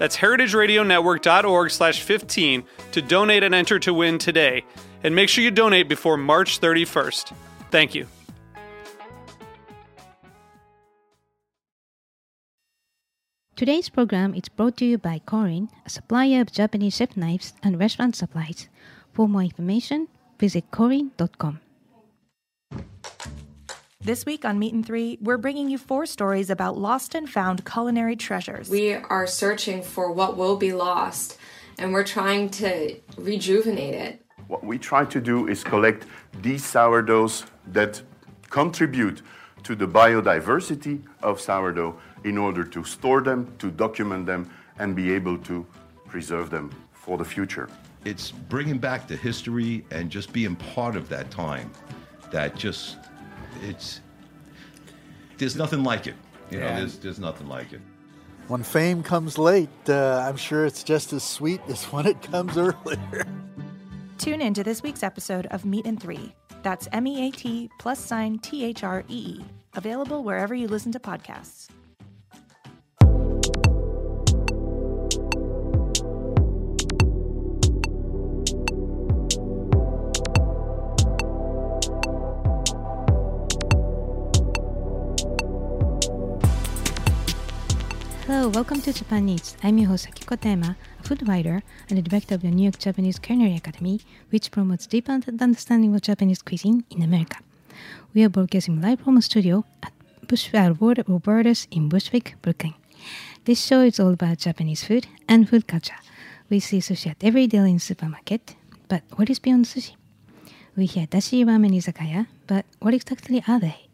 That's heritageradionetwork.org slash 15 to donate and enter to win today. And make sure you donate before March 31st. Thank you. Today's program is brought to you by Korin, a supplier of Japanese chef knives and restaurant supplies. For more information, visit korin.com. This week on Meat and Three, we're bringing you four stories about lost and found culinary treasures. We are searching for what will be lost, and we're trying to rejuvenate it. What we try to do is collect these sourdoughs that contribute to the biodiversity of sourdough in order to store them, to document them, and be able to preserve them for the future. It's bringing back the history and just being part of that time that just, it's, there's nothing like it. You know, there's, there's nothing like it. When fame comes late, uh, I'm sure it's just as sweet as when it comes earlier. Tune in to this week's episode of Meat and Three. That's M E A T plus sign T H R E E. Available wherever you listen to podcasts. Hello, welcome to Japan Eats. I'm your host Akiko a food writer and the director of the New York Japanese Culinary Academy, which promotes deep understanding of Japanese cuisine in America. We are broadcasting live from a studio at Bushwick Roberta's in Bushwick, Brooklyn. This show is all about Japanese food and food culture. We see sushi at every deli and supermarket, but what is beyond sushi? We hear dashi ramen izakaya, but what exactly are they?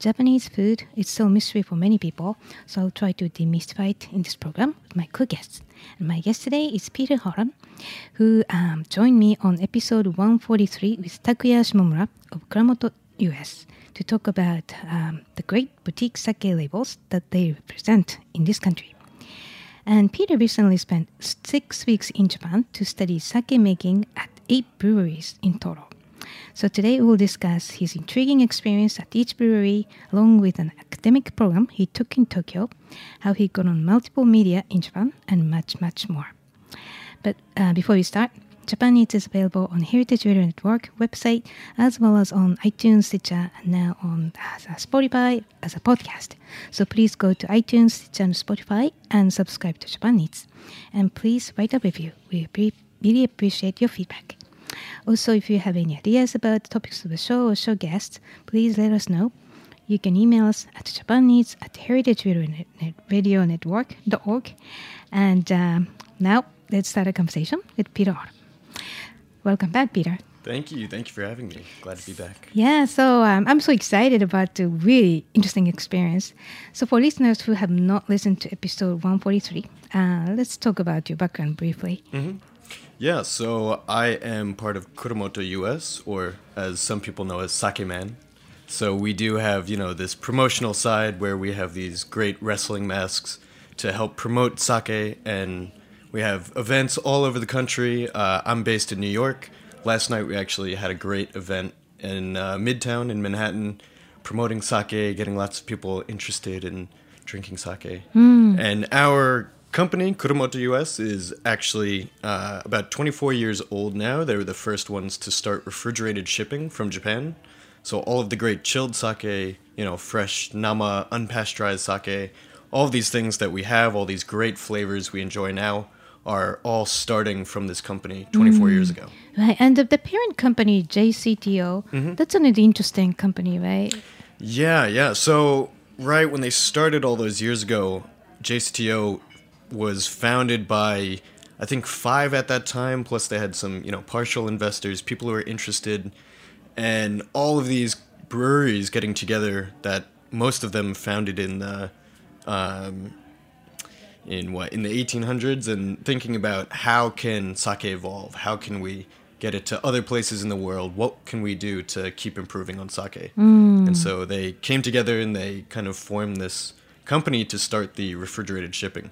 Japanese food is a mystery for many people, so I'll try to demystify it in this program with my co-guests. And my guest today is Peter Hottum, who um, joined me on episode 143 with Takuya Shimomura of Kuramoto US to talk about um, the great boutique sake labels that they represent in this country. And Peter recently spent six weeks in Japan to study sake making at eight breweries in total. So today we will discuss his intriguing experience at each brewery, along with an academic program he took in Tokyo, how he got on multiple media in Japan, and much, much more. But uh, before we start, Japan Eats is available on Heritage Radio Network website, as well as on iTunes, Stitcher, and now on Spotify as a podcast. So please go to iTunes, Stitcher, and Spotify and subscribe to Japan Eats. And please write a review. We really appreciate your feedback. Also, if you have any ideas about the topics of the show or show guests, please let us know. You can email us at japanese at heritageradionetwork.org. And um, now, let's start a conversation with Peter. Welcome back, Peter. Thank you. Thank you for having me. Glad to be back. Yeah, so um, I'm so excited about the really interesting experience. So, for listeners who have not listened to episode 143, uh, let's talk about your background briefly. Yeah, so I am part of Kuramoto US, or as some people know as Sake Man. So we do have, you know, this promotional side where we have these great wrestling masks to help promote sake, and we have events all over the country. Uh, I'm based in New York. Last night we actually had a great event in uh, Midtown in Manhattan, promoting sake, getting lots of people interested in drinking sake. And our company, Kuramoto US, is actually uh, about 24 years old now. They were the first ones to start refrigerated shipping from Japan. So all of the great chilled sake, you know, fresh nama, unpasteurized sake, all of these things that we have, all these great flavors we enjoy now, are all starting from this company 24 years ago. Right, and the, the parent company JCTO, Mm-hmm. that's an interesting company, right? Yeah, yeah. So, right when they started all those years ago, JCTO was founded by I think five at that time. Plus, they had some you know partial investors, people who were interested, and all of these breweries getting together. That most of them founded in the um, in what in the 1800s and thinking about how can sake evolve how can we get it to other places in the world what can we do to keep improving on sake and so they came together and they kind of formed this company to start the refrigerated shipping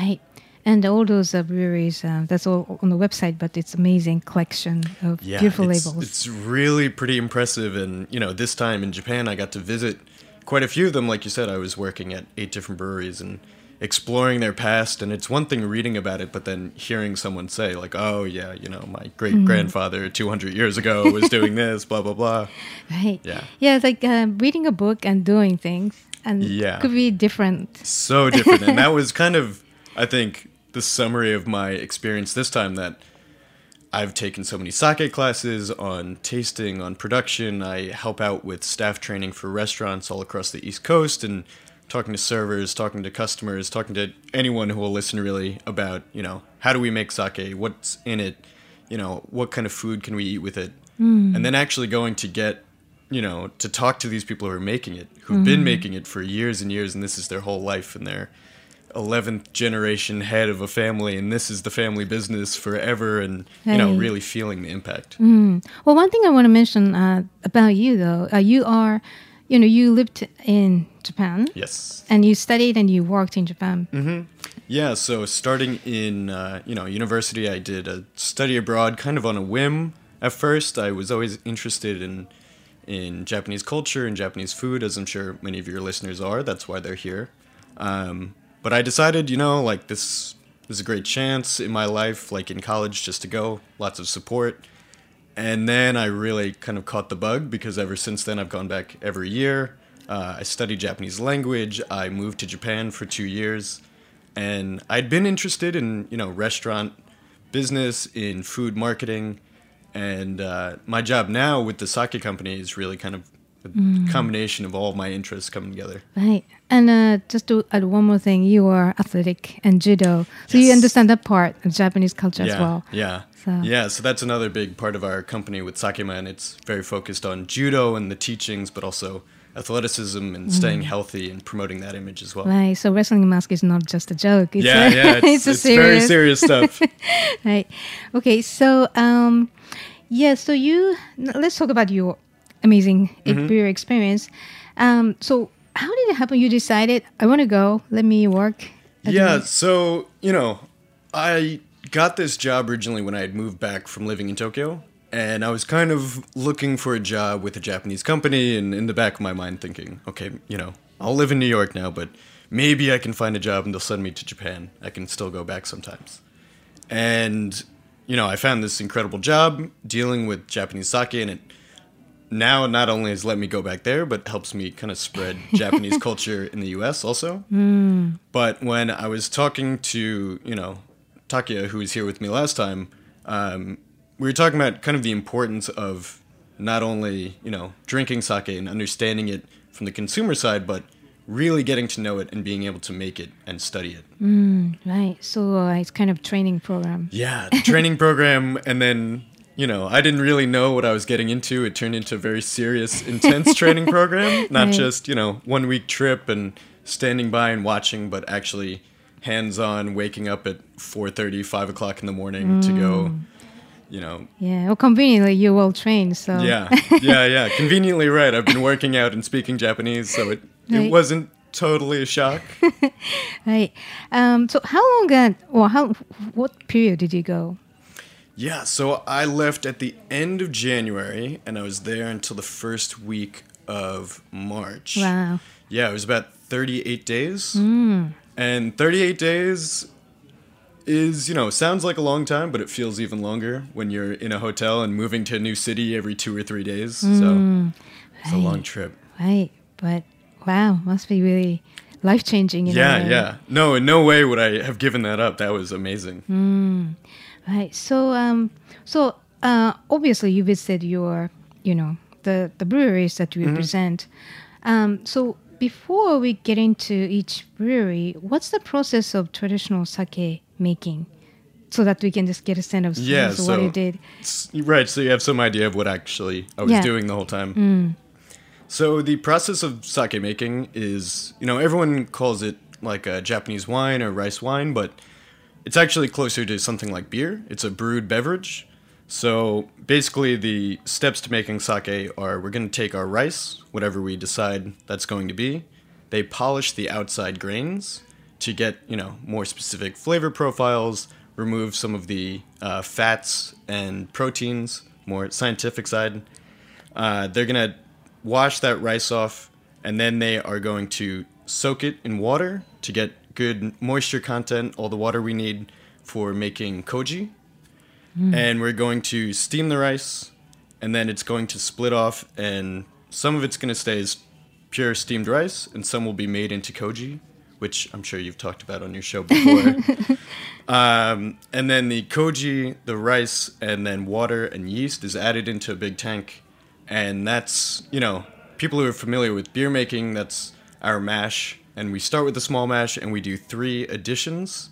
Right. And all those uh, breweries, uh, that's all on the website, but it's amazing collection of yeah beautiful it's, labels. it's really pretty impressive and you know this time in japan i got to visit quite a few of them like you said i was working at eight different breweries and exploring their past and it's one thing reading about it but then hearing someone say like oh yeah you know my great grandfather 200 years ago was doing this blah blah blah right. Yeah. Yeah, it's like uh, reading a book and doing things, and Yeah. could be different. so different and that was kind of i think the summary of my experience this time that i've taken so many sake classes on tasting on production i help out with staff training for restaurants all across the east coast and talking to servers talking to customers talking to anyone who will listen really about you know how do we make sake? What's in it? You know what kind of food can we eat with it? And then actually going to get you know to talk to these people who are making it who've been making it for years and years and this is their whole life and they're 11th generation head of a family and this is the family business forever and you know really feeling the impact. Well, one thing I want to mention uh, about you, though, uh, you are, you know, you lived in Japan, yes. And you studied and you worked in Japan. yeah so starting in uh, you know university i did a study abroad kind of on a whim. At first i was always interested in in japanese culture and japanese food as i'm sure many of your listeners are. That's why they're here. Um, but i decided you know like this is a great chance in my life like in college just to go. Lots of support And then I really kind of caught the bug because ever since then I've gone back every year. Uh, I studied Japanese language. I moved to Japan for two years, and I'd been interested in you know restaurant business, in food marketing, and uh, my job now with the sake company is really kind of a combination of all of my interests coming together. Right. And uh, just to add one more thing, you are athletic and judo, so you understand that part of Japanese culture yeah, as well. Yeah. So- Yeah, so that's another big part of our company with Sakeman, and It's very focused on judo and the teachings, but also athleticism and staying healthy and promoting that image as well. Right. So wrestling mask is not just a joke. It's Yeah, a, yeah, it's, a it's very serious stuff. right. Okay. So um, yeah. So you let's talk about your amazing Mm-hmm. beer experience. Um, so how did it happen? You decided I want to go. Let me work. yeah, so, you know, I got this job originally when I had moved back from living in Tokyo. And I was kind of looking for a job with a Japanese company, and in the back of my mind, thinking, okay, you know, I'll live in New York now, but maybe I can find a job and they'll send me to Japan. I can still go back sometimes. And, you know, I found this incredible job dealing with Japanese sake, and it now not only has let me go back there, but helps me kind of spread Japanese culture in the US also. But when I was talking to, you know, Takuya, who was here with me last time, um, we were talking about kind of the importance of not only, you know, drinking sake and understanding it from the consumer side, but really getting to know it and being able to make it and study it. right. So uh, it's kind of training program. Yeah, training program, and then you know, I didn't really know what I was getting into. It turned into a very serious, intense training program, not Right. just you know one week trip and standing by and watching, but actually hands-on, waking up at 4:30, 5 o'clock in the morning to go. You know, Yeah. Well, conveniently you're well trained. So yeah, yeah, yeah. Conveniently right. I've been working out and speaking Japanese, so it Right. it wasn't totally a shock. right. Um, so how long? Uh, or how? What period did you go? Yeah, so I left at the end of January and I was there until the first week of March. Wow. Yeah, it was about 38 days. Mm. And 38 days is, you know, sounds like a long time, but it feels even longer when you're in a hotel and moving to a new city every two or three days. So mm. it's a long trip. Right. But wow, must be really life changing. Yeah, yeah. No, in no way would I have given that up. That was amazing. Mm. Right. So, um, so uh, obviously you visited your, you know, the the breweries that you represent. Um, so before we get into each brewery, what's the process of traditional sake making, so that we can just get a sense of Yeah, so what you did. right. So you have some idea of what actually I was Yeah. doing the whole time. So the process of sake making is, you know, everyone calls it like a Japanese wine or rice wine, but it's actually closer to something like beer. It's a brewed beverage. So basically, the steps to making sake are we're going to take our rice, whatever we decide that's going to be. They polish the outside grains to get, you know, more specific flavor profiles, remove some of the uh, fats and proteins, more scientific side. Uh, they're going to wash that rice off, and then they are going to soak it in water to get good moisture content, all the water we need for making koji. And we're going to steam the rice, and then it's going to split off, and some of it's going to stay as pure steamed rice, and some will be made into koji, which I'm sure you've talked about on your show before. Um, and then the koji, the rice, and then water and yeast is added into a big tank. And that's, you know, people who are familiar with beer making, that's our mash. And we start with the small mash and we do three additions.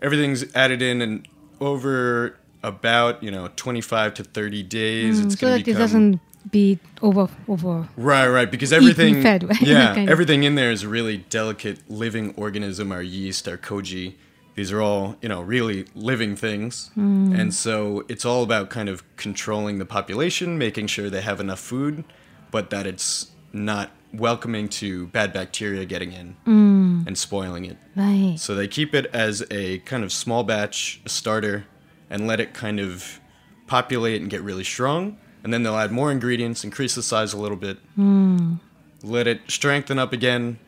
Everything's added in and over about, you know, 25 to 30 days. it's Mm, so that to it doesn't be over over. Right, right. Because everything, fed, right? yeah, everything in there is a really delicate living organism. Our yeast, our koji, these are all you know really living things, Hmm. and so it's all about kind of controlling the population, making sure they have enough food, but that it's not welcoming to bad bacteria getting in Hmm. and spoiling it. Right. So they keep it as a kind of small batch, starter, and let it kind of populate and get really strong. And then they'll add more ingredients, increase the size a little bit, mm. let it strengthen up again,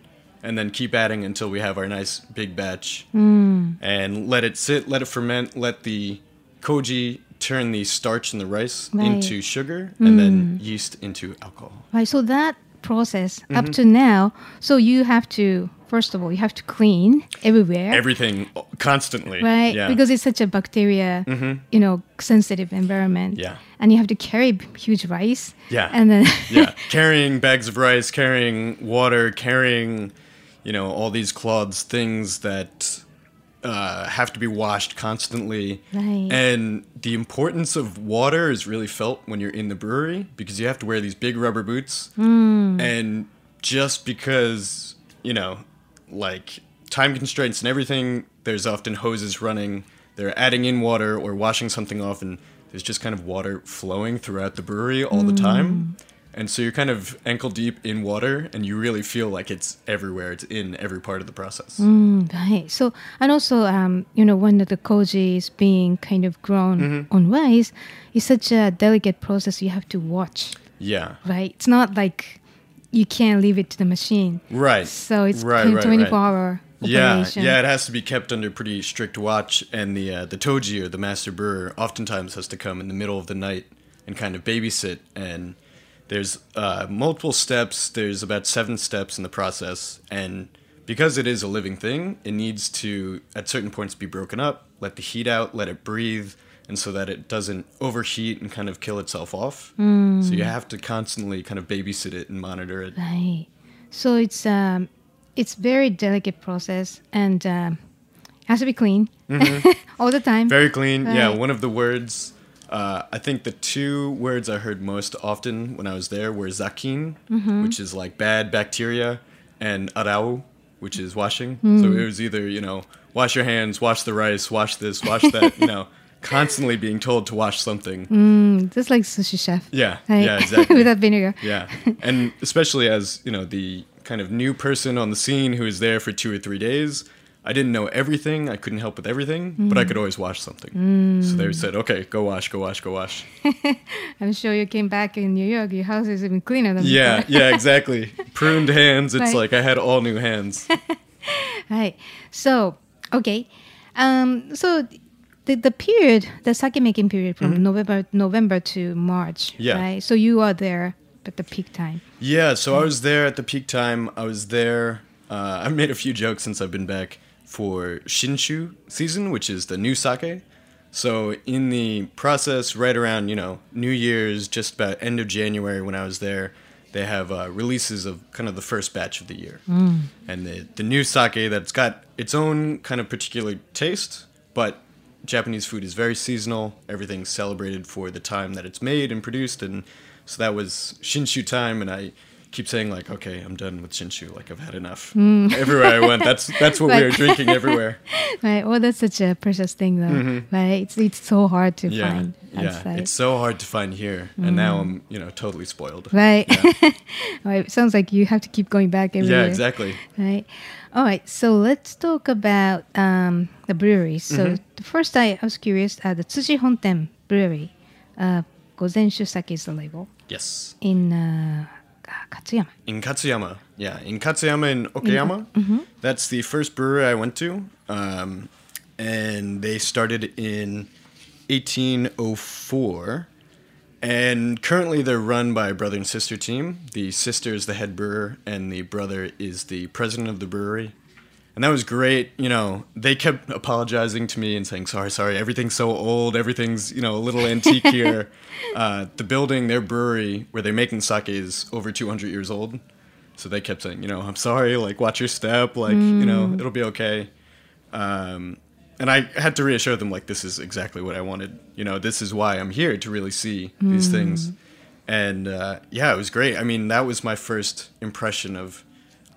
and then keep adding until we have our nice big batch. Mm. And let it sit, let it ferment, let the koji turn the starch in the rice Right. into sugar, and then mm. yeast into alcohol. Right. So that process Mm-hmm. up to now, so you have to first of all you have to clean everywhere. Everything constantly. right Yeah. because it's such a bacteria you know sensitive environment Yeah. and you have to carry huge rice Yeah. and then yeah, carrying bags of rice, carrying water, carrying, you know, all these cloths, things that uh, have to be washed constantly. Right. And the importance of water is really felt when you're in the brewery because you have to wear these big rubber boots. And just because, you know, like time constraints and everything, there's often hoses running. They're adding in water or washing something off, and there's just kind of water flowing throughout the brewery all the time. And so you're kind of ankle deep in water, and you really feel like it's everywhere. It's in every part of the process. right so and also um, you know when the koji is being kind of grown Mm-hmm. on rice it's such a delicate process you have to watch Yeah. right it's not like you can't leave it to the machine Right. so it's right, kind of right, 24 right. hour Yeah, yeah, it has to be kept under pretty strict watch, and the uh, the toji or the master brewer oftentimes has to come in the middle of the night and kind of babysit. And there's uh, multiple steps. There's about seven steps in the process, and because it is a living thing, it needs to at certain points be broken up, let the heat out, let it breathe, and so that it doesn't overheat and kind of kill itself off. So you have to constantly kind of babysit it and monitor it. Right. So it's um, it's very delicate process and um, has to be clean all the time. Mm-hmm. Very clean. Yeah, one of the words. Uh, I think the two words I heard most often when I was there were zakkin, Mm-hmm. which is like bad bacteria, and arau, which is washing. Mm. So it was either you know wash your hands, wash the rice, wash this, wash that. you know, constantly being told to wash something. Just like sushi chef. Yeah, Right? yeah, exactly. Without vinegar. Yeah, and especially as you know the kind of new person on the scene who is there for two or three days. I didn't know everything. I couldn't help with everything, but I Mm. could always wash something. So they said, "Okay, go wash, go wash, go wash." I'm sure you came back in New York. Your house is even cleaner than Yeah, before. yeah, exactly. Pruned hands. It's Right. like I had all new hands. Right. So okay. Um. So the the period, the sake making period from November November to March. Mm-hmm. Yeah. Right. So you are there at the peak time. Yeah, so I was there at the peak time. I was there Uh, I've made a few jokes since I've been back for Shinshu season, which is the new sake. So in the process, right around you know New Year's, just about end of January when I was there, they have uh, releases of kind of the first batch of the year, and the the new sake that's got its own kind of particular taste, but Japanese food is very seasonal. Everything's celebrated for the time that it's made and produced, and so that was Shinshu time, and I keep saying like, okay, I'm done with Shinshu. Like I've had enough. Everywhere I went, that's that's what we were drinking everywhere. Right. Well, that's such a precious thing, though. Right. It's it's so hard to Mm-hmm. Yeah, find yeah. outside. It's so hard to find here, and now I'm you know totally spoiled. Right. right. Sounds like you have to keep going back every Yeah, year. exactly. Right. All right. So let's talk about um, the breweries. So Mm-hmm. the first, I, I was curious. Uh, the Tsuji Honten Brewery, uh, Gozenshu Sake is the label Yes. in uh, Katsuyama. In Katsuyama, yeah, in Katsuyama in Okayama. That's the first brewery I went to, um, and they started in 1804. And currently, they're run by a brother and sister team. The sister is the head brewer, and the brother is the president of the brewery. And that was great. You know, they kept apologizing to me and saying, "Sorry, sorry, everything's so old. Everything's you know a little antique here." uh, the building, their brewery, where they're making sake, is over 200 years old. So they kept saying, "You know, I'm sorry. Like, watch your step. Like, you know, it'll be okay." Um, and I had to reassure them, like, this is exactly what I wanted. You know, this is why I'm here to really see these things. And uh, yeah, it was great. I mean, that was my first impression of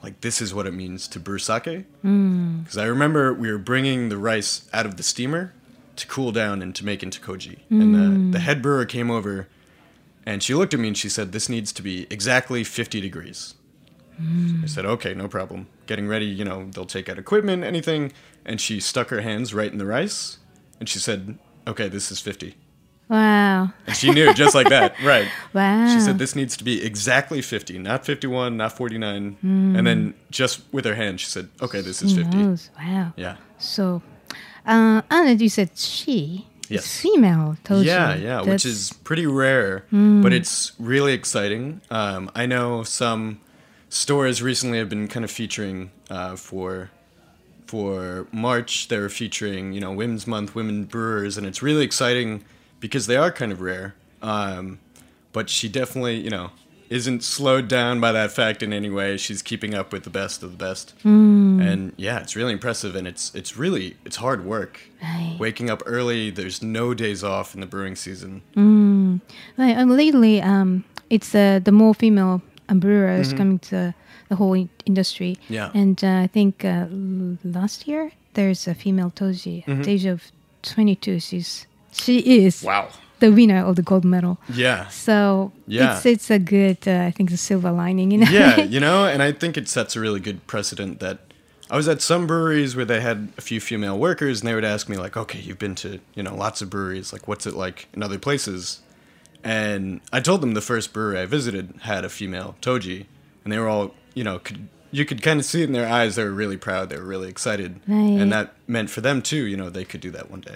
like this is what it means to brew sake. Hmm. Because I remember we were bringing the rice out of the steamer to cool down and to make into koji. And the, hmm. the head brewer came over and she looked at me and she said, This needs to be exactly 50 degrees. Hmm. I said, Okay, no problem. Getting ready, you know, they'll take out equipment, anything. And she stuck her hands right in the rice and she said, Okay, this is 50. Wow. And she knew just like that, right? Wow. She said this needs to be exactly 50, not 51, not 49. And then just with her hand, she said, okay, this is 50. Knows. Wow. Yeah. So, uh, and you said she. Yes. It's female. Told Yeah, you. yeah, which is pretty rare, but it's really exciting. Um, I know some stores recently have been kind of featuring uh, for for March. They're featuring, you know, Women's Month, women brewers, and it's really exciting because they are kind of rare. Um, but she definitely, you know, isn't slowed down by that fact in any way. She's keeping up with the best of the best, and yeah, it's really impressive. And it's it's really it's hard work. Right. Waking up early, there's no days off in the brewing season. Right, and lately, um, it's uh, the more female um, brewers coming to the whole in- industry. Mm-hmm. Yeah. And uh, I think uh, last year there's a female Toji at the age of 22. She's she is. Wow. the winner of the gold medal. Yeah. So Yeah. it's it's a good uh, I think the silver lining. You know. yeah, you know, and I think it sets a really good precedent that I was at some breweries where they had a few female workers and they would ask me like, "Okay, you've been to, you know, lots of breweries. Like what's it like in other places?" And I told them the first brewery I visited had a female toji, and they were all, you know, could you could kind of see it in their eyes they were really proud, they were really excited. Right. And that meant for them too, you know, they could do that one day.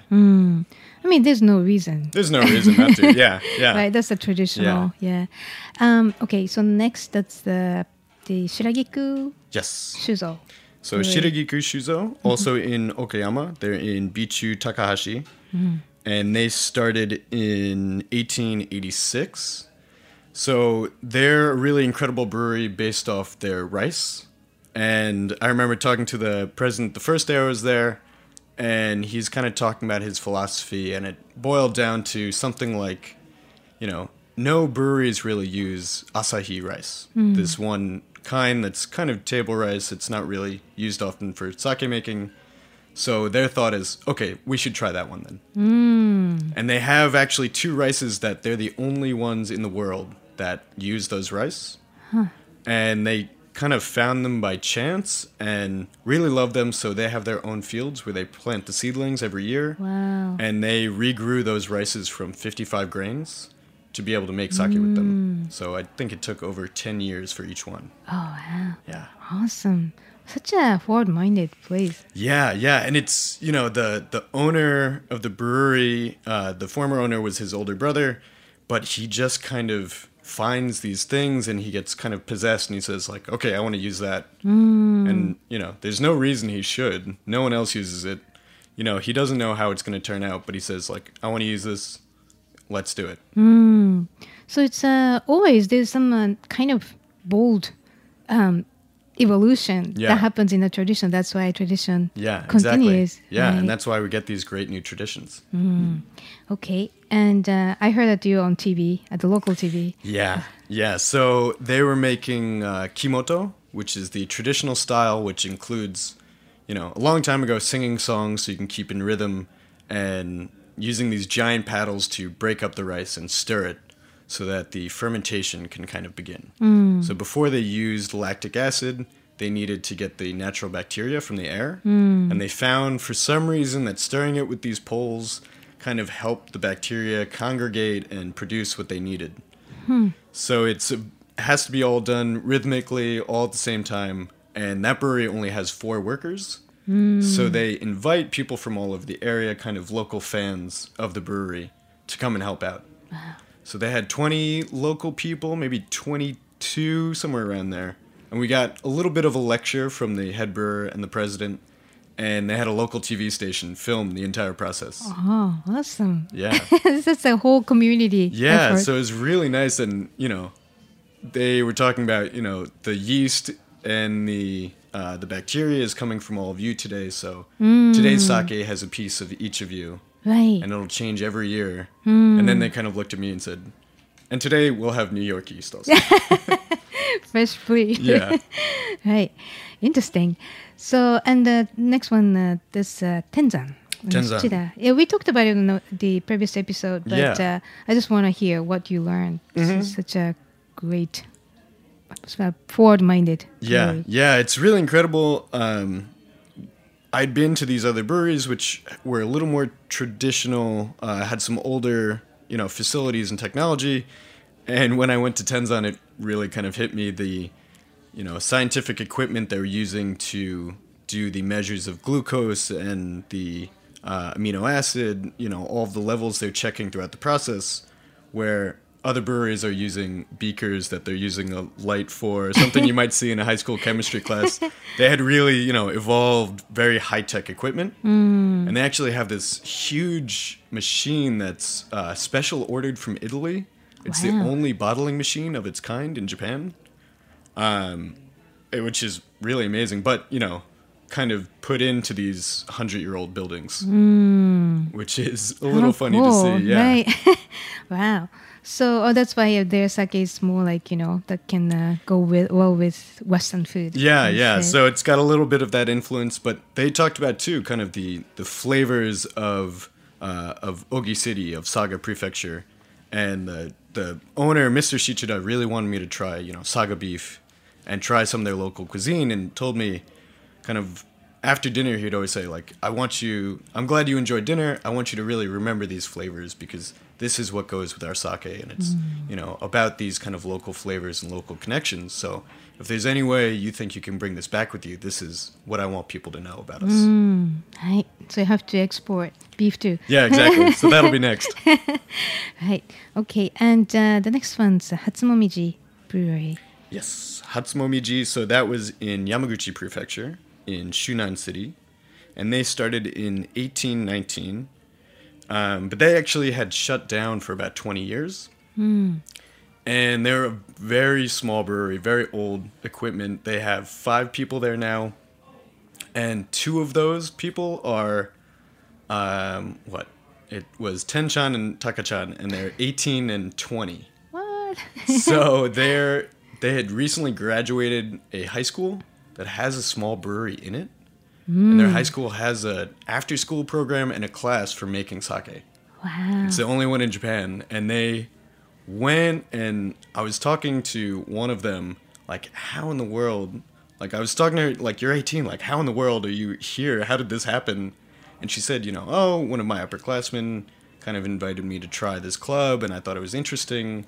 I mean, there's no reason. There's no reason not to. Yeah. Yeah. Right, that's a traditional. Yeah. Um, okay, so next that's the the Shiragiku Yes. Shuzo. So Right. Shiragiku Shuzo, also in Okayama, they're in Bichu Takahashi, and they started in 1886. So they're a really incredible brewery based off their rice. And I remember talking to the president the first day I was there, and he's kind of talking about his philosophy, and it boiled down to something like, you know, no breweries really use Asahi rice. Hmm. This one kind that's kind of table rice. It's not really used often for sake making. So their thought is, okay, we should try that one then. Hmm. And they have actually two rices that they're the only ones in the world that use those rice. And they kind of found them by chance and really love them. So they have their own fields where they plant the seedlings every year. Wow. And they regrew those rices from 55 grains to be able to make sake with them. So I think it took over 10 years for each one. Oh wow. Yeah. Awesome. Such a forward-minded place. Yeah, yeah, and it's you know the the owner of the brewery, uh, the former owner was his older brother, but he just kind of finds these things and he gets kind of possessed and he says like, okay, I want to use that. And you know, there's no reason he should. No one else uses it. You know, he doesn't know how it's going to turn out, but he says like, I want to use this. Let's do it. So it's uh, always there's some uh, kind of bold um, evolution Yeah. that happens in a tradition. That's why tradition Yeah, continues. exactly. Yeah, right? and that's why we get these great new traditions. okay. And uh, I heard that you on TV at the local TV. Yeah, yeah. So they were making uh, kimoto, which is the traditional style, which includes, you know, a long time ago singing songs so you can keep in rhythm and using these giant paddles to break up the rice and stir it so that the fermentation can kind of begin. Mm. So before they used lactic acid, they needed to get the natural bacteria from the air. Mm. And they found for some reason that stirring it with these poles kind of helped the bacteria congregate and produce what they needed. Hmm. So it's it has to be all done rhythmically, all at the same time. And that brewery only has four workers. Mm. So they invite people from all over the area, kind of local fans of the brewery, to come and help out. So they had 20 local people, maybe 22, somewhere around there. And we got a little bit of a lecture from the head brewer and the president. And they had a local TV station film the entire process. Oh, awesome! Yeah. this is a whole community. Yeah, effort. so it was really nice, and you know, they were talking about you know the yeast and the uh, the bacteria is coming from all of you today. So today's sake has a piece of each of you, right. and it'll change every year. And then they kind of looked at me and said, "And today we'll have New York yeast also." Fresh fruit. yeah, right. Interesting. So, and the next one, uh, this uh, Tenzan. Tenzan. Yeah, we talked about it in the, the previous episode, but Yeah. Mm-hmm. uh, I just want to hear what you learned. This is such a great, uh, forward-minded. yeah, brewery. yeah. It's really incredible. Um, I'd been to these other breweries, which were a little more traditional, uh, had some older, you know, facilities and technology. And when I went to Tenzan, it really kind of hit me the, you know, scientific equipment they were using to do the measures of glucose and the uh, amino acid, you know, all the levels they're checking throughout the process, where other breweries are using beakers that they're using a light for, something you might see in a high school chemistry class. They had really, you know, evolved very high tech equipment. And they actually have this huge machine that's uh, special ordered from Italy. It's the only bottling machine of its kind in Japan, um, eh, which is really amazing. But, you know, kind of put into these 100 year old buildings, which is a little funny cool, to see. Yeah. Right. wow. So oh, that's why their sake is more like you know that can uh, go with well with Western food. Yeah, yeah. So it's got a little bit of that influence, but they talked about too, kind of the the flavors of uh, of Ogi City, of Saga Prefecture, and the the owner, Mr. Shichida, really wanted me to try, you know, Saga beef, and try some of their local cuisine, and told me, kind of after dinner, he'd always say like, "I want you. I'm glad you enjoyed dinner. I want you to really remember these flavors because." This is what goes with our sake, and it's you know about these kind of local flavors and local connections. So if there's any way you think you can bring this back with you, this is what I want people to know about us. Right. So you have to export beef too. Yeah, exactly. so that'll be next. Right. Okay. And uh, the next one's Hatsumomiji Brewery. Yes, Hatsumomiji. So that was in Yamaguchi Prefecture in Shunan City, and they started in 1819. Um, but they actually had shut down for about 20 years. And they're a very small brewery, very old equipment. They have five people there now, and two of those people are, um, what? It was Tenchan and Takachan, and they're 18 and 20 What? so they're they had recently graduated a high school that has a small brewery in it. And their hmm. high school has a after school program and a class for making sake. wow. It's the only one in Japan. And they went and I was talking to one of them, like, how in the world like I was talking to her like you're 18, like how in the world are you here? How did this happen? And she said, you know, oh, one of my upperclassmen kind of invited me to try this club and I thought it was interesting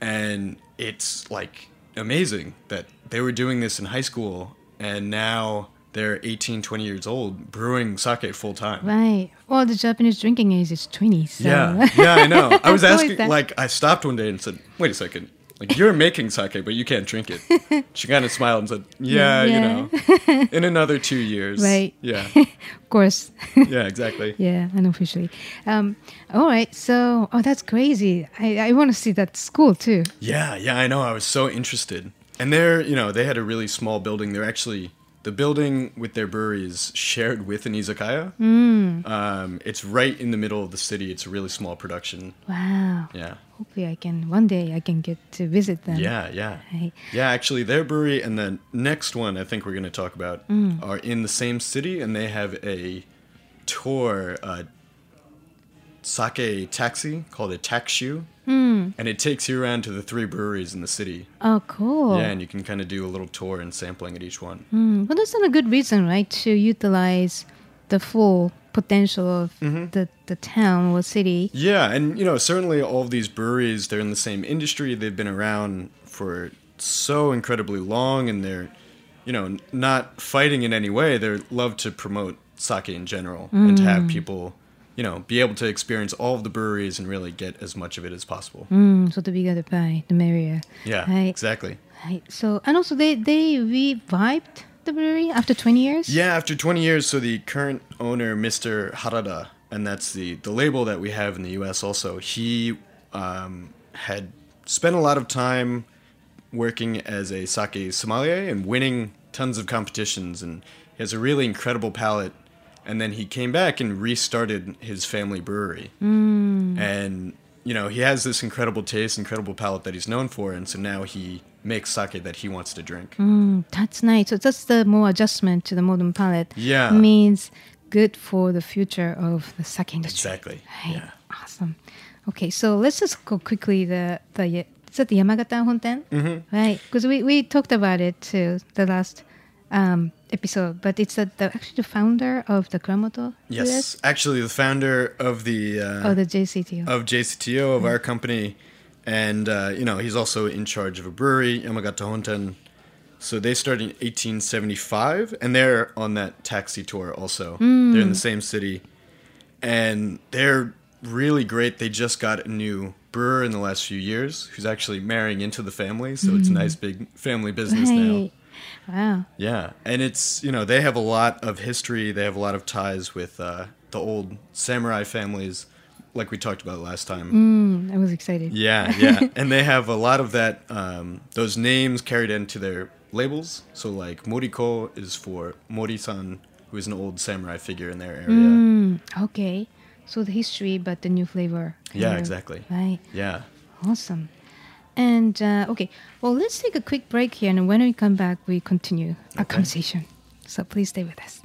and it's like amazing that they were doing this in high school and now they're 18, 20 years old brewing sake full time. Right. Well, the Japanese drinking age is 20. So. Yeah, yeah, I know. I was asking, like, I stopped one day and said, "Wait a second, like you're making sake, but you can't drink it." She kind of smiled and said, "Yeah, Yeah. you know, in another two years." Right. Yeah. of course. Yeah. Exactly. yeah, unofficially. Um, all right. So, oh, that's crazy. I, I want to see that school too. Yeah, yeah, I know. I was so interested. And they're, you know, they had a really small building. They're actually the building with their brewery is shared with an izakaya. Mm. Um, it's right in the middle of the city. It's a really small production. Wow. Yeah. Hopefully, I can one day I can get to visit them. Yeah, yeah. Right. Yeah, actually, their brewery and the next one I think we're going to talk about Mm. are in the same city, and they have a tour, uh, sake taxi called a takshu, Hmm. and it takes you around to the three breweries in the city. Oh, cool. Yeah, and you can kind of do a little tour and sampling at each one. Mm, well, that's not a good reason, right? To utilize the full potential of Mm-hmm. the, the town or city. Yeah, and you know, certainly all these breweries, they're in the same industry. They've been around for so incredibly long and they're, you know, not fighting in any way. They love to promote sake in general and to have people, you know, be able to experience all of the breweries and really get as much of it as possible. Mm, so the bigger the pie, the merrier. Yeah, Right. exactly. Right. So and also they they revived the brewery after 20 years. Yeah, after 20 years, so the current owner, Mr. Harada, and that's the, the label that we have in the US also, he um, had spent a lot of time working as a sake sommelier and winning tons of competitions, and he has a really incredible palate. And then he came back and restarted his family brewery. And, you know, he has this incredible taste, incredible palate that he's known for, and so now he makes sake that he wants to drink. Mm, that's nice. So that's the more adjustment to the modern palate. Yeah. Means good for the future of the sake industry. Exactly. Right. Yeah. Awesome. Okay, so let's just go quickly the the is the Yamagata Honten? Mm-hmm. Right, because we, we talked about it too the last um, episode, but it's the, the actually the founder of the Kuramoto. Yes, US? actually, the founder of the uh, Oh, the JCTO. of JCTO of our company, and uh, you know he's also in charge of a brewery, Yamagata Honten. So they started in 1875, and they're on that taxi tour also. They're in the same city, and they're really great. They just got a new brewer in the last few years, who's actually marrying into the family. So it's a nice big family business now. Wow. Yeah, and it's you know they have a lot of history. They have a lot of ties with uh, the old samurai families, like we talked about last time. Mm, I was excited. Yeah, yeah, and they have a lot of that. Um, those names carried into their labels. So like Moriko is for Mori-san, who is an old samurai figure in their area. Mm, okay. So the history, but the new flavor. Yeah, of. exactly. Right. Yeah. Awesome. And uh, okay, well, let's take a quick break here, and when we come back, we continue our Okay. conversation. So please stay with us.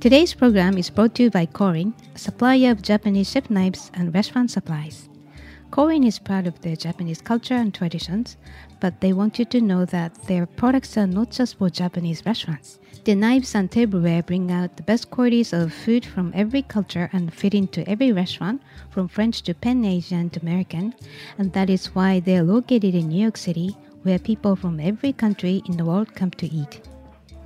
Today's program is brought to you by Korin, a supplier of Japanese chef knives and restaurant supplies. Korin is proud of their Japanese culture and traditions, but they want you to know that their products are not just for Japanese restaurants. Their knives and tableware bring out the best qualities of food from every culture and fit into every restaurant, from French to Pan Asian to American, and that is why they are located in New York City, where people from every country in the world come to eat.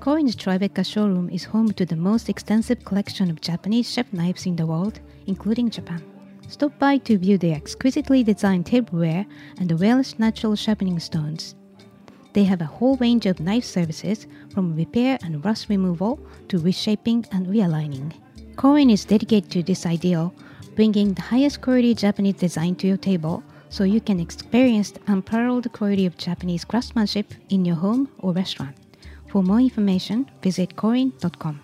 Korin's Tribeca showroom is home to the most extensive collection of Japanese chef knives in the world, including Japan. Stop by to view their exquisitely designed tableware and the Welsh natural sharpening stones. They have a whole range of knife services from repair and rust removal to reshaping and realigning. Korin is dedicated to this ideal, bringing the highest quality Japanese design to your table so you can experience the unparalleled quality of Japanese craftsmanship in your home or restaurant. For more information, visit korin.com.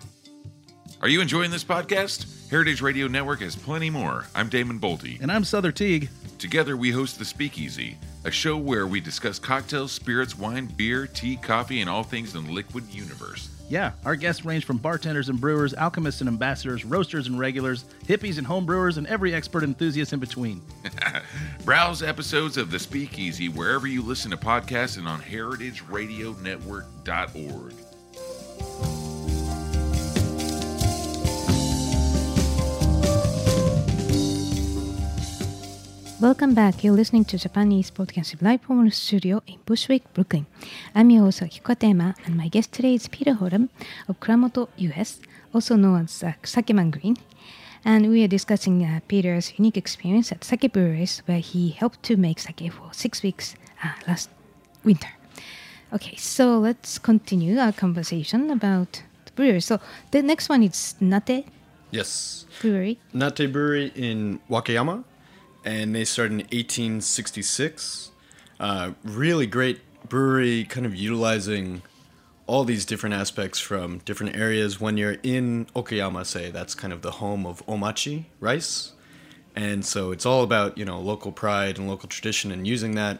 Are you enjoying this podcast? Heritage Radio Network has plenty more. I'm Damon Boelte. And I'm Souther Teague. Together, we host The Speakeasy, a show where we discuss cocktails, spirits, wine, beer, tea, coffee, and all things in the liquid universe. Yeah, our guests range from bartenders and brewers, alchemists and ambassadors, roasters and regulars, hippies and home brewers, and every expert enthusiast in between. Browse episodes of The Speakeasy wherever you listen to podcasts and on heritageradionetwork.org. Welcome back. You're listening to Japan Eats Podcast live from the studio in Bushwick, Brooklyn. I'm your host Akiko Tema, and my guest today is Peter Hottum of Kuramoto US, also known as uh, Sakeman Green. And we are discussing uh, Peter's unique experience at sake breweries, where he helped to make sake for six weeks uh, last winter. Okay, so let's continue our conversation about the brewery. So the next one is Nate Yes. Brewery. Nate Brewery in Wakayama, and they started in 1866. Uh, really great brewery, kind of utilizing all these different aspects from different areas. When you're in Okayama, say, that's kind of the home of omachi, rice. And so it's all about, you know, local pride and local tradition and using that.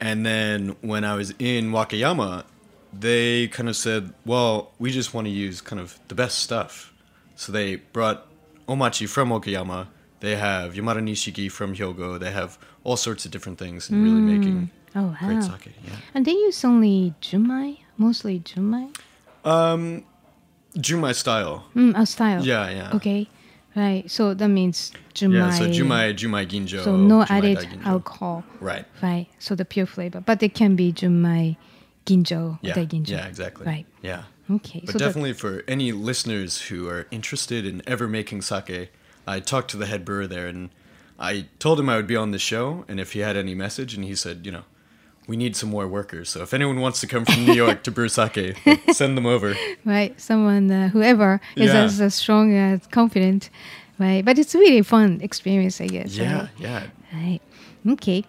And then when I was in Wakayama, they kind of said, well, we just want to use kind of the best stuff. So they brought omachi from Okayama. They have Yamada Nishiki from Hyogo. They have all sorts of different things and really making Oh wow. great sake. Yeah. And they use only junmai, mostly junmai. Um, Junmai style. Mm, a style. Yeah, yeah. Okay, right. So that means junmai. Yeah, so Junmai, Junmai Ginjo. So no Jumai added Daiginjo. alcohol. Right. Right. So the pure flavor, but it can be junmai, ginjo, Yeah. daiginjo. Yeah, exactly. Right. Yeah. Okay. But so the- definitely for any listeners who are interested in ever making sake, I talked to the head brewer there and I told him I would be on the show and if he had any message and he said, you know, we need some more workers. So if anyone wants to come from New York to brew sake, send them over. right. Someone, uh, whoever is Yeah. as uh, strong as confident, right? But it's really fun experience, I guess. Yeah, Right. yeah. Right. Okay.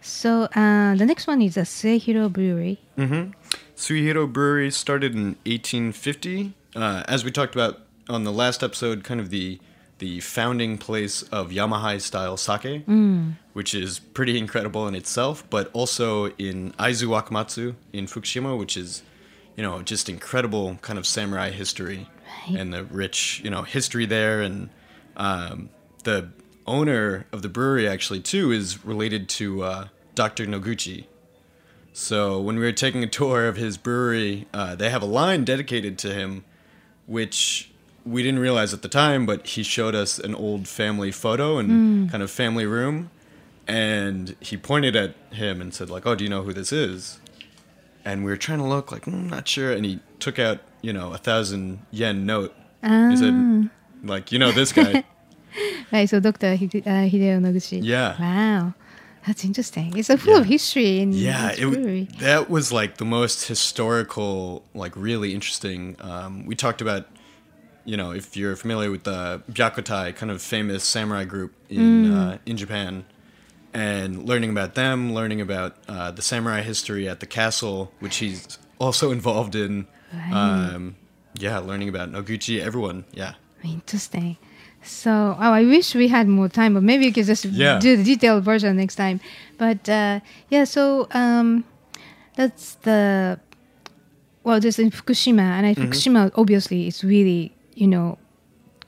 So uh, the next one is a Suehiro Brewery. Suehiro Brewery started in 1850. Uh, as we talked about on the last episode, kind of the the founding place of Yamahai style sake, which is pretty incredible in itself, but also in Aizu Wakamatsu in Fukushima, which is, you know, just incredible kind of samurai history and the rich, you know, history there. And um, the owner of the brewery actually too is related to uh, Dr. Noguchi. So when we were taking a tour of his brewery, uh, they have a line dedicated to him, which we didn't realize at the time, but he showed us an old family photo and kind of family room, and he pointed at him and said like, "Oh, do you know who this is?" And we were trying to look like, mm, not sure, and he took out you know a thousand yen note. He said, like, you know this guy. Right. So Dr. Hide- uh, Hideo Noguchi. Yeah. Wow. That's interesting. It's a full of history yeah it, that was like the most historical like really interesting um, we talked about you know if you're familiar with the byakkotai kind of famous samurai group in Mm. uh, in japan and learning about them learning about uh, the samurai history at the castle which he's also involved in um, yeah learning about noguchi everyone yeah Interesting. So, oh, I wish we had more time, but maybe you could just Yeah. do the detailed version next time. But uh, yeah, so um, that's the well, just in Fukushima, and Mm-hmm. Fukushima obviously it's really you know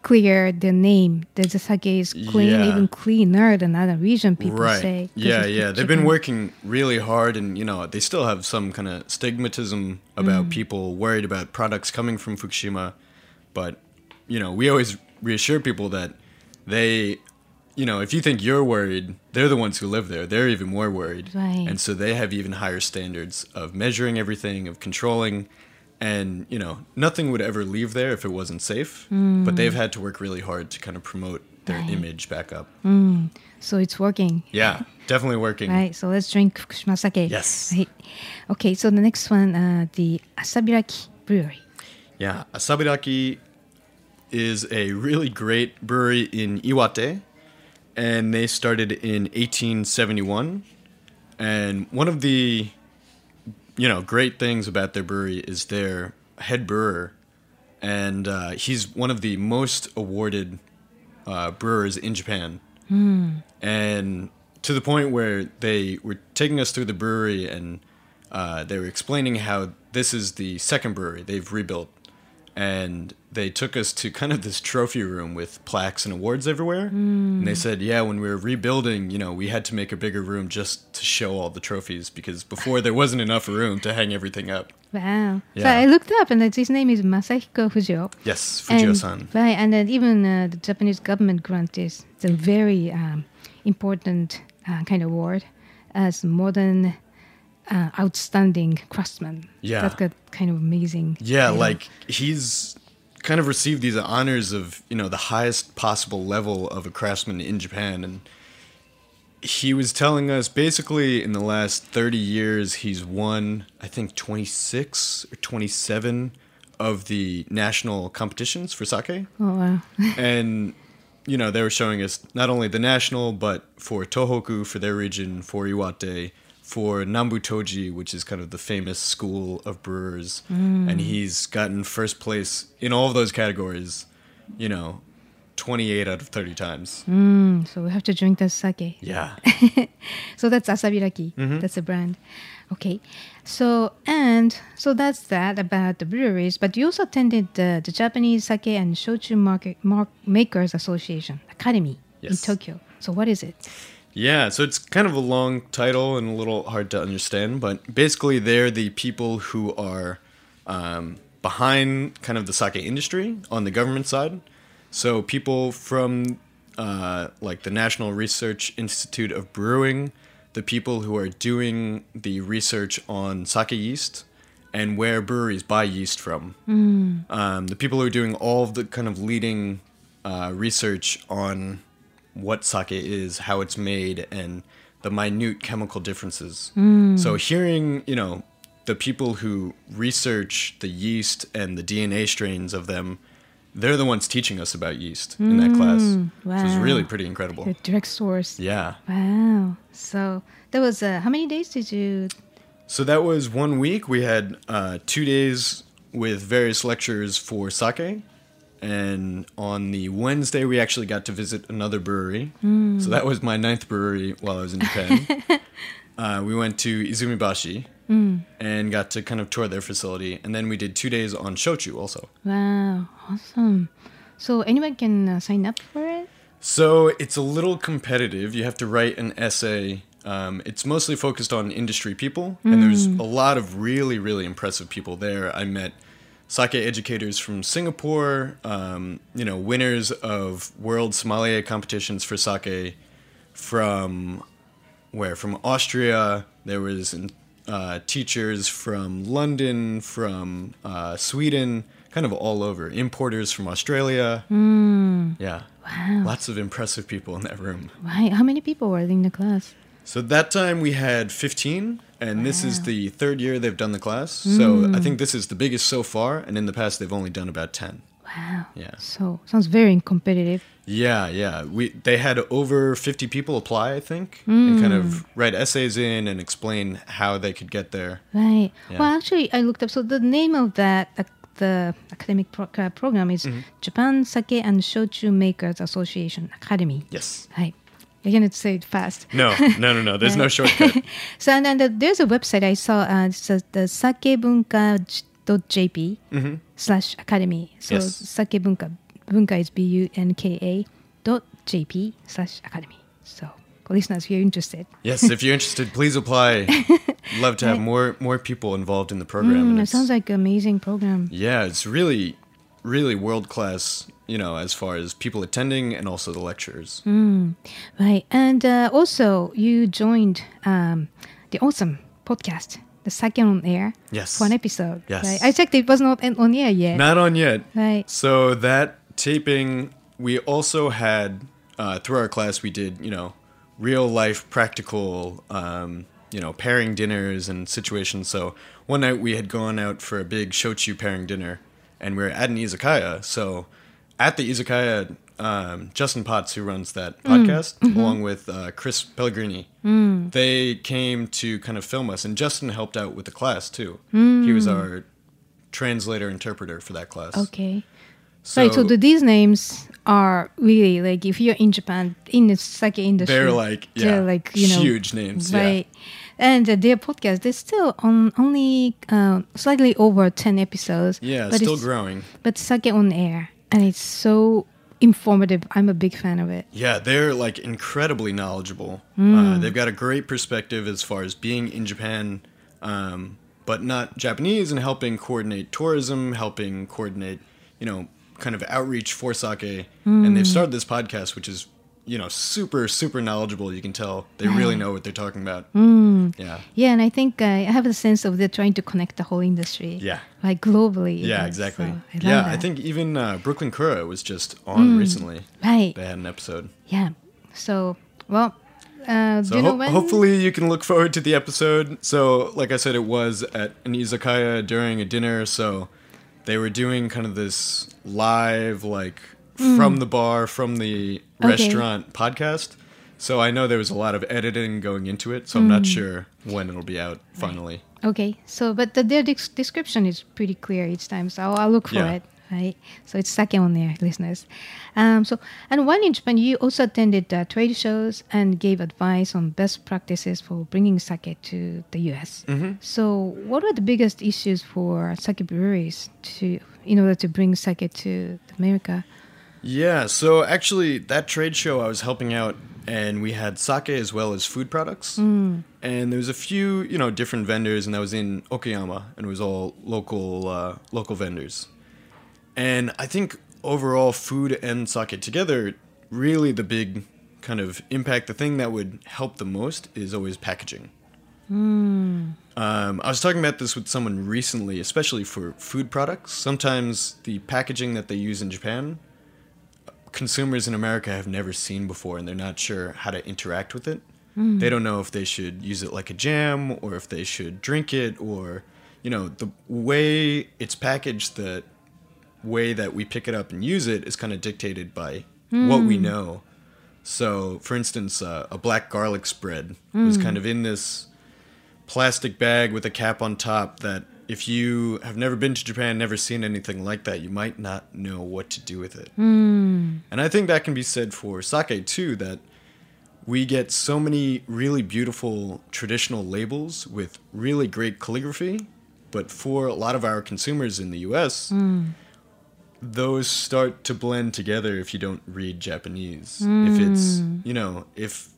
clear the name. The sake is clean, Yeah. even cleaner than other region people right. say. Yeah, yeah. They've been working really hard, and you know they still have some kind of stigmatism about mm. people worried about products coming from Fukushima. But you know, we always reassure people that they, you know, if you think you're worried, they're the ones who live there. They're even more worried, Right. and so they have even higher standards of measuring everything, of controlling. And you know, nothing would ever leave there if it wasn't safe. But they've had to work really hard to kind of promote their Right. image back up. So it's working. Yeah, definitely working. Right, so let's drink Fukushima sake. Yes. Right. Okay, so the next one, uh, the Asabiraki Brewery. Yeah, Asabiraki is a really great brewery in Iwate, and they started in 1871. And one of the, you know, great things about their brewery is their head brewer, and uh, he's one of the most awarded uh, brewers in Japan. And to the point where they were taking us through the brewery and uh, they were explaining how this is the second brewery they've rebuilt. And they took us to kind of this trophy room with plaques and awards everywhere. And they said, yeah, when we were rebuilding, you know, we had to make a bigger room just to show all the trophies because before there wasn't enough room to hang everything up. Wow. So Yeah. I looked up and his name is Masahiko Fujio. Yes, Fujio-san. Right, and then even uh, the Japanese government grant is a very um, important uh, kind of award as modern uh, outstanding craftsman. Yeah. that's got kind of amazing. Yeah, like he's kind of received these honors of you know the highest possible level of a craftsman in Japan, and he was telling us basically in the last thirty years he's won I think twenty six or twenty seven of the national competitions for sake, Oh wow. and you know they were showing us not only the national but for Tohoku for their region, for Iwate. For Nambu Toji, which is kind of the famous school of brewers, and he's gotten first place in all of those categories, you know, 28 out of 30 times. Mm, so we have to drink the sake. Yeah. So that's Asabiraki. Mhm. That's a brand. Okay. So and so that's that about the breweries. But you also attended the, the Japanese Sake and Shochu Market Mark Makers Association Academy in Tokyo. So what is it? Yeah, so it's kind of a long title and a little hard to understand, but basically they're the people who are um, behind kind of the sake industry on the government side. So people from uh, like the National Research Institute of Brewing, the people who are doing the research on sake yeast and where breweries buy yeast from. Mm. Um, the people who are doing all of the kind of leading uh, research on what sake is, how it's made, and the minute chemical differences. Mm. So hearing, you know, the people who research the yeast and the DNA strains of them, they're the ones teaching us about yeast in that class. Mm, Which was really pretty incredible. Direct source. Yeah. Wow. So that was uh, how many days did you? So that was one week. We had uh, two days with various lectures for sake. And on the Wednesday, we actually got to visit another brewery. Mm. So that was my ninth brewery while I was in Japan. uh, we went to Izumibashi Mm. and got to kind of tour their facility. And then we did two days on shochu also. Wow. Awesome. So anyone can uh, sign up for it. So it's a little competitive. You have to write an essay. Um, it's mostly focused on industry people, and there's Mm. a lot of really, really impressive people there. I met sake educators from Singapore, um, you know, winners of world sommelier competitions for sake from where? From Austria. There was uh, teachers from London, from uh, Sweden, kind of all over. Importers from Australia. Mm. Yeah. Wow. Lots of impressive people in that room. Right. How many people were in the class? So that time we had 15, and this is the third year they've done the class. So I Mm. think this is the biggest so far, and in the past they've only done about 10. Wow. Yeah. So sounds very competitive. Yeah, yeah. We they had over 50 people apply, I think, and kind Mm. of write essays in and explain how they could get there. Right. Yeah. Well, actually, I looked up. So the name of that uh, the academic pro- uh, program is Mhm. Japan Sake and Shochu Makers Association Academy. Yes. Right. You're gonna say it fast. No, no, no, no. There's no shortcut. so and then the, there's a website I saw. Uh, it says the sakebunka.jp Mhm. slash academy. So Yes. sakebunka bunka is b u n k a dot jp slash academy. So listeners, if you're interested, Yes, if you're interested, please apply. Love to have more more people involved in the program. Mm, it sounds like an amazing program. Yeah, it's really, really world class. You know, as far as people attending and also the lectures. Mm, right. And uh, also, you joined um, the awesome podcast, The Sake On Air, Yes. for an episode. Yes. Right? I checked, it was not on on air yet. Not on yet. Right. So that taping, we also had uh, through our class, we did you know real life practical, um, you know pairing dinners and situations. So one night we had gone out for a big shochu pairing dinner, and we were at an izakaya. So at the izakaya, um, Justin Potts, who runs that Mm, podcast, mhm. along with uh, Chris Pellegrini, Mm. they came to kind of film us, and Justin helped out with the class too. He was Mm. our translator interpreter for that class. Okay. So, right. So the, these names are really like if you're in Japan in the sake industry, They're like, yeah, they're like you know huge names, yeah. And uh, their podcast, they're still on only uh, slightly over ten episodes. Yeah, but still it's- growing. But sake on air, and it's so informative. I'm a big fan of it. Yeah, they're like incredibly knowledgeable. Uh, Mm. they've got a great perspective as far as being in Japan, um, but not Japanese, and helping coordinate tourism, helping coordinate, you know, kind of outreach for sake. And they've Mm. started this podcast, which is you know, super super knowledgeable. You can tell they really know what they're talking about. Mm. Yeah. Yeah, and I think uh, I have a sense of they're trying to connect the whole industry. Yeah. Like globally. Yeah, exactly. so I yeah, I think even uh, Brooklyn Kura was just on Mm, recently. right. They had an episode. Yeah. So, well, uh, do So you know ho- hopefully you can look forward to the episode. So, like I said, it was at an izakaya during a dinner. So they were doing kind of this live, like Mm. from the bar, from the Okay. restaurant podcast. So I know there was a lot of editing going into it. So I'm not Mm. sure when it'll be out finally. Okay, so but the, their description is pretty clear each time, so I'll, I'll look for Yeah. it. Right, so it's sake on air, listeners. Um, so and one in Japan, you also attended uh, trade shows and gave advice on best practices for bringing sake to the U.S. Mhm. So, what were the biggest issues for sake breweries to in order to bring sake to America? Yeah, so actually, that trade show I was helping out, and we had sake as well as food products. Mm. And there was a few, you know, different vendors, and that was in Okayama, and it was all local, uh, local vendors. And I think overall, food and sake together, really the big kind of impact, the thing that would help the most is always packaging. Mm. Um, I was talking about this with someone recently, especially for food products. Sometimes the packaging that they use in Japan, consumers in America have never seen before, and they're not sure how to interact with it. Mm. They don't know if they should use it like a jam, or if they should drink it, or you know, the way it's packaged, the way that we pick it up and use it is kind of dictated by what we Mm. know. So, for instance, uh, a black garlic spread was Mm. kind of in this plastic bag with a cap on top that if you have never been to Japan, never seen anything like that, you might not know what to do with it. Mm. And I think that can be said for sake too, that we get so many really beautiful traditional labels with really great calligraphy, but for a lot of our consumers in the US, Mm. those start to blend together if you don't read Japanese. If it's, Mm. you know, if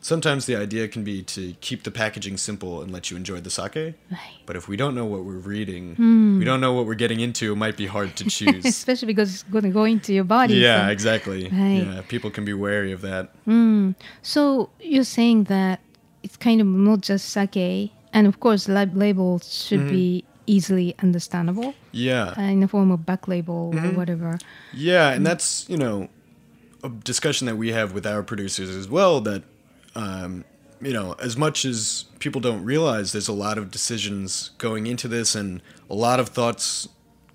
sometimes the idea can be to keep the packaging simple and let you enjoy the sake. But if we don't know what we're reading, Mm. we don't know what we're getting into, it might be hard to choose. Especially because it's going to go into your body. yeah, so- exactly. Right. Yeah, people can be wary of that. Mm. So you're saying that it's kind of not just sake, and of course, lab labels should Mhm. be easily understandable. Yeah. uh, in the form of back label or Mhm. whatever. Yeah, and that's you know a discussion that we have with our producers as well. That um, you know, as much as people don't realize, there's a lot of decisions going into this, and a lot of thoughts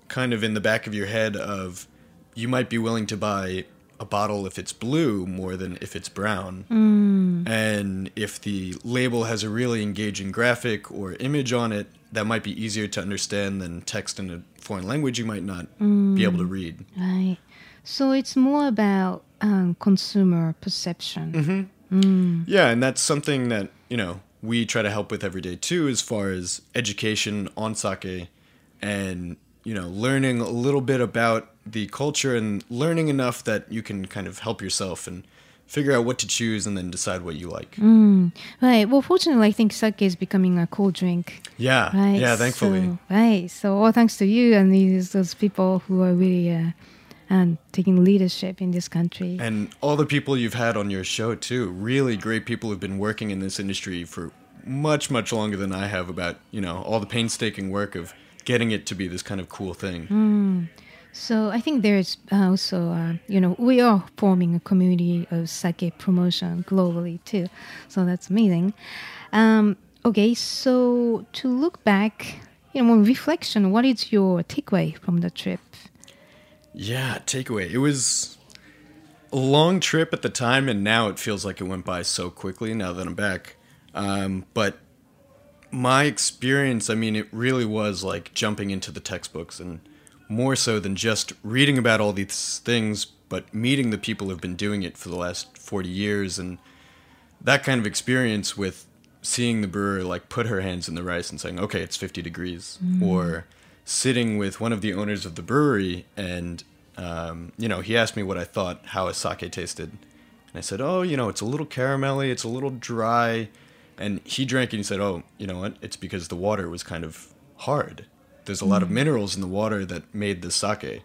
kind of in the back of your head of you might be willing to buy a bottle if it's blue more than if it's brown. Mm. And if the label has a really engaging graphic or image on it, that might be easier to understand than text in a foreign language you might not be able to Mm. read. Right. So it's more about um, consumer perception. Mhm. Mm. Yeah, and that's something that, you know, we try to help with every day too, as far as education on sake and, you know, learning a little bit about the culture and learning enough that you can kind of help yourself and figure out what to choose and then decide what you like. Mm. Right. Well, fortunately, I think sake is becoming a cool drink. Yeah. Right. Yeah, thankfully. So, right. So all thanks to you and these those people who are really uh, um, taking leadership in this country. And all the people you've had on your show too, really great people who've been working in this industry for much, much longer than I have about, you know, all the painstaking work of getting it to be this kind of cool thing. Mm. So I think there's also, uh, you know, we are forming a community of sake promotion globally too. So that's amazing. Um, okay, so to look back, you know, on reflection, what is your takeaway from the trip? Yeah, takeaway. It was a long trip at the time, and now it feels like it went by so quickly now that I'm back. Um, but my experience, I mean, it really was like jumping into the textbooks, and more so than just reading about all these things, but meeting the people who've been doing it for the last 40 years, and that kind of experience with seeing the brewer like put her hands in the rice and saying, okay, it's 50 degrees, Mm. or sitting with one of the owners of the brewery and um, you know he asked me what i thought how a sake tasted and i said oh you know it's a little caramelly it's a little dry and he drank it and he said oh you know what it's because the water was kind of hard there's a lot of Mm. minerals in the water that made the sake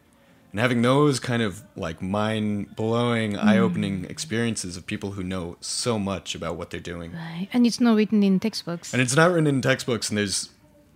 and having those kind of like mind blowing, eye opening experiences of people who know so much about what they're doing. Right. And it's not written in textbooks. And it's not written in textbooks, and there's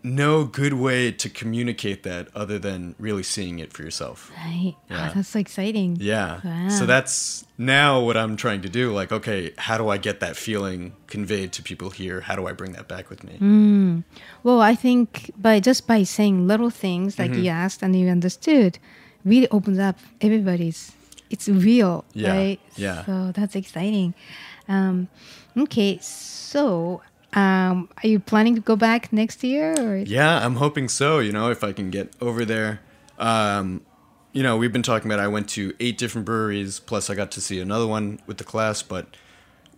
no good way to communicate that other than really seeing it for yourself. Right. Yeah. Oh, that's so exciting. Yeah. Wow. So that's now what I'm trying to do. Like, okay, how do I get that feeling conveyed to people here? How do I bring that back with me? Mm. Well, I think by just by saying little things like Mm-hmm. you asked and you understood, really opens up everybody's. It's real, Yeah, right? yeah. So that's exciting. Um, okay, so um, are you planning to go back next year? Or? Yeah, I'm hoping so. You know, if I can get over there. Um, you know, we've been talking about I went to eight different breweries, plus I got to see another one with the class. But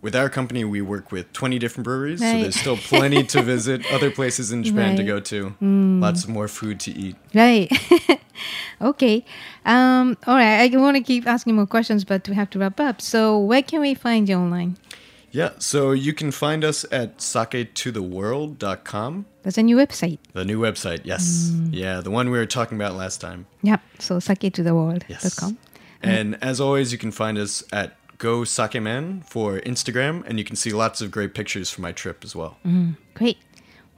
with our company, we work with 20 different breweries, so there's still plenty to visit, other places in Japan to go to, Mm. lots of more food to eat. Right. okay. Um, all right. I want to keep asking more questions, but we have to wrap up. So, where can we find you online? Yeah, so you can find us at saketotheworld.com. That's a new website. The new website, yes. Mm. Yeah, the one we were talking about last time. Yep. So, saketotheworld.com. Yes. And as always, you can find us at Go Sakeman for Instagram, and you can see lots of great pictures from my trip as well. Mm, great.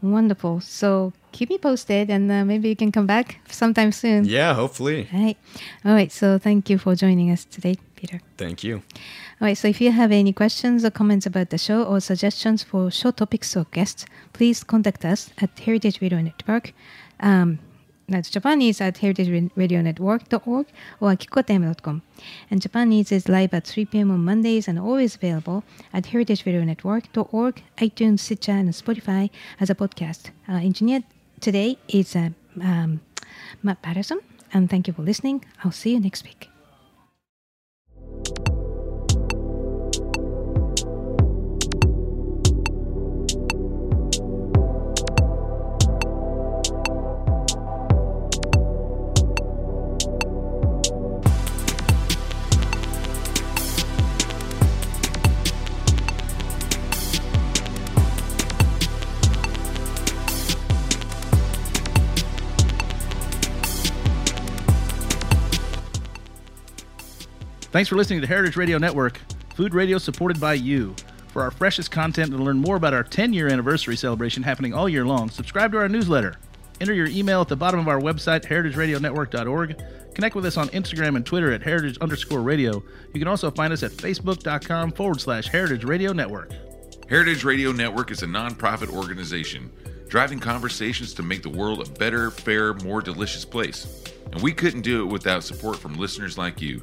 Wonderful. So, keep me posted, and uh, maybe you can come back sometime soon. Yeah, hopefully. All right. All right. So, thank you for joining us today, Peter. Thank you. All right, so if you have any questions or comments about the show or suggestions for show topics or guests, please contact us at Heritage Radio Network. Um, that's Japan Eats at heritageradionetwork.org or kikotm.com. And Japan Eats is live at 3 p.m. on Mondays and always available at heritageradionetwork.org, iTunes, Stitcher, and Spotify as a podcast. Uh, engineer today is uh, um, Matt Patterson, and thank you for listening. I'll see you next week. Thanks for listening to Heritage Radio Network, food radio supported by you. For our freshest content and to learn more about our 10 year anniversary celebration happening all year long, subscribe to our newsletter. Enter your email at the bottom of our website, heritageradionetwork.org. Connect with us on Instagram and Twitter at heritage underscore radio. You can also find us at facebook.com forward slash heritage radio network. Heritage Radio Network is a nonprofit organization driving conversations to make the world a better, fairer, more delicious place. And we couldn't do it without support from listeners like you.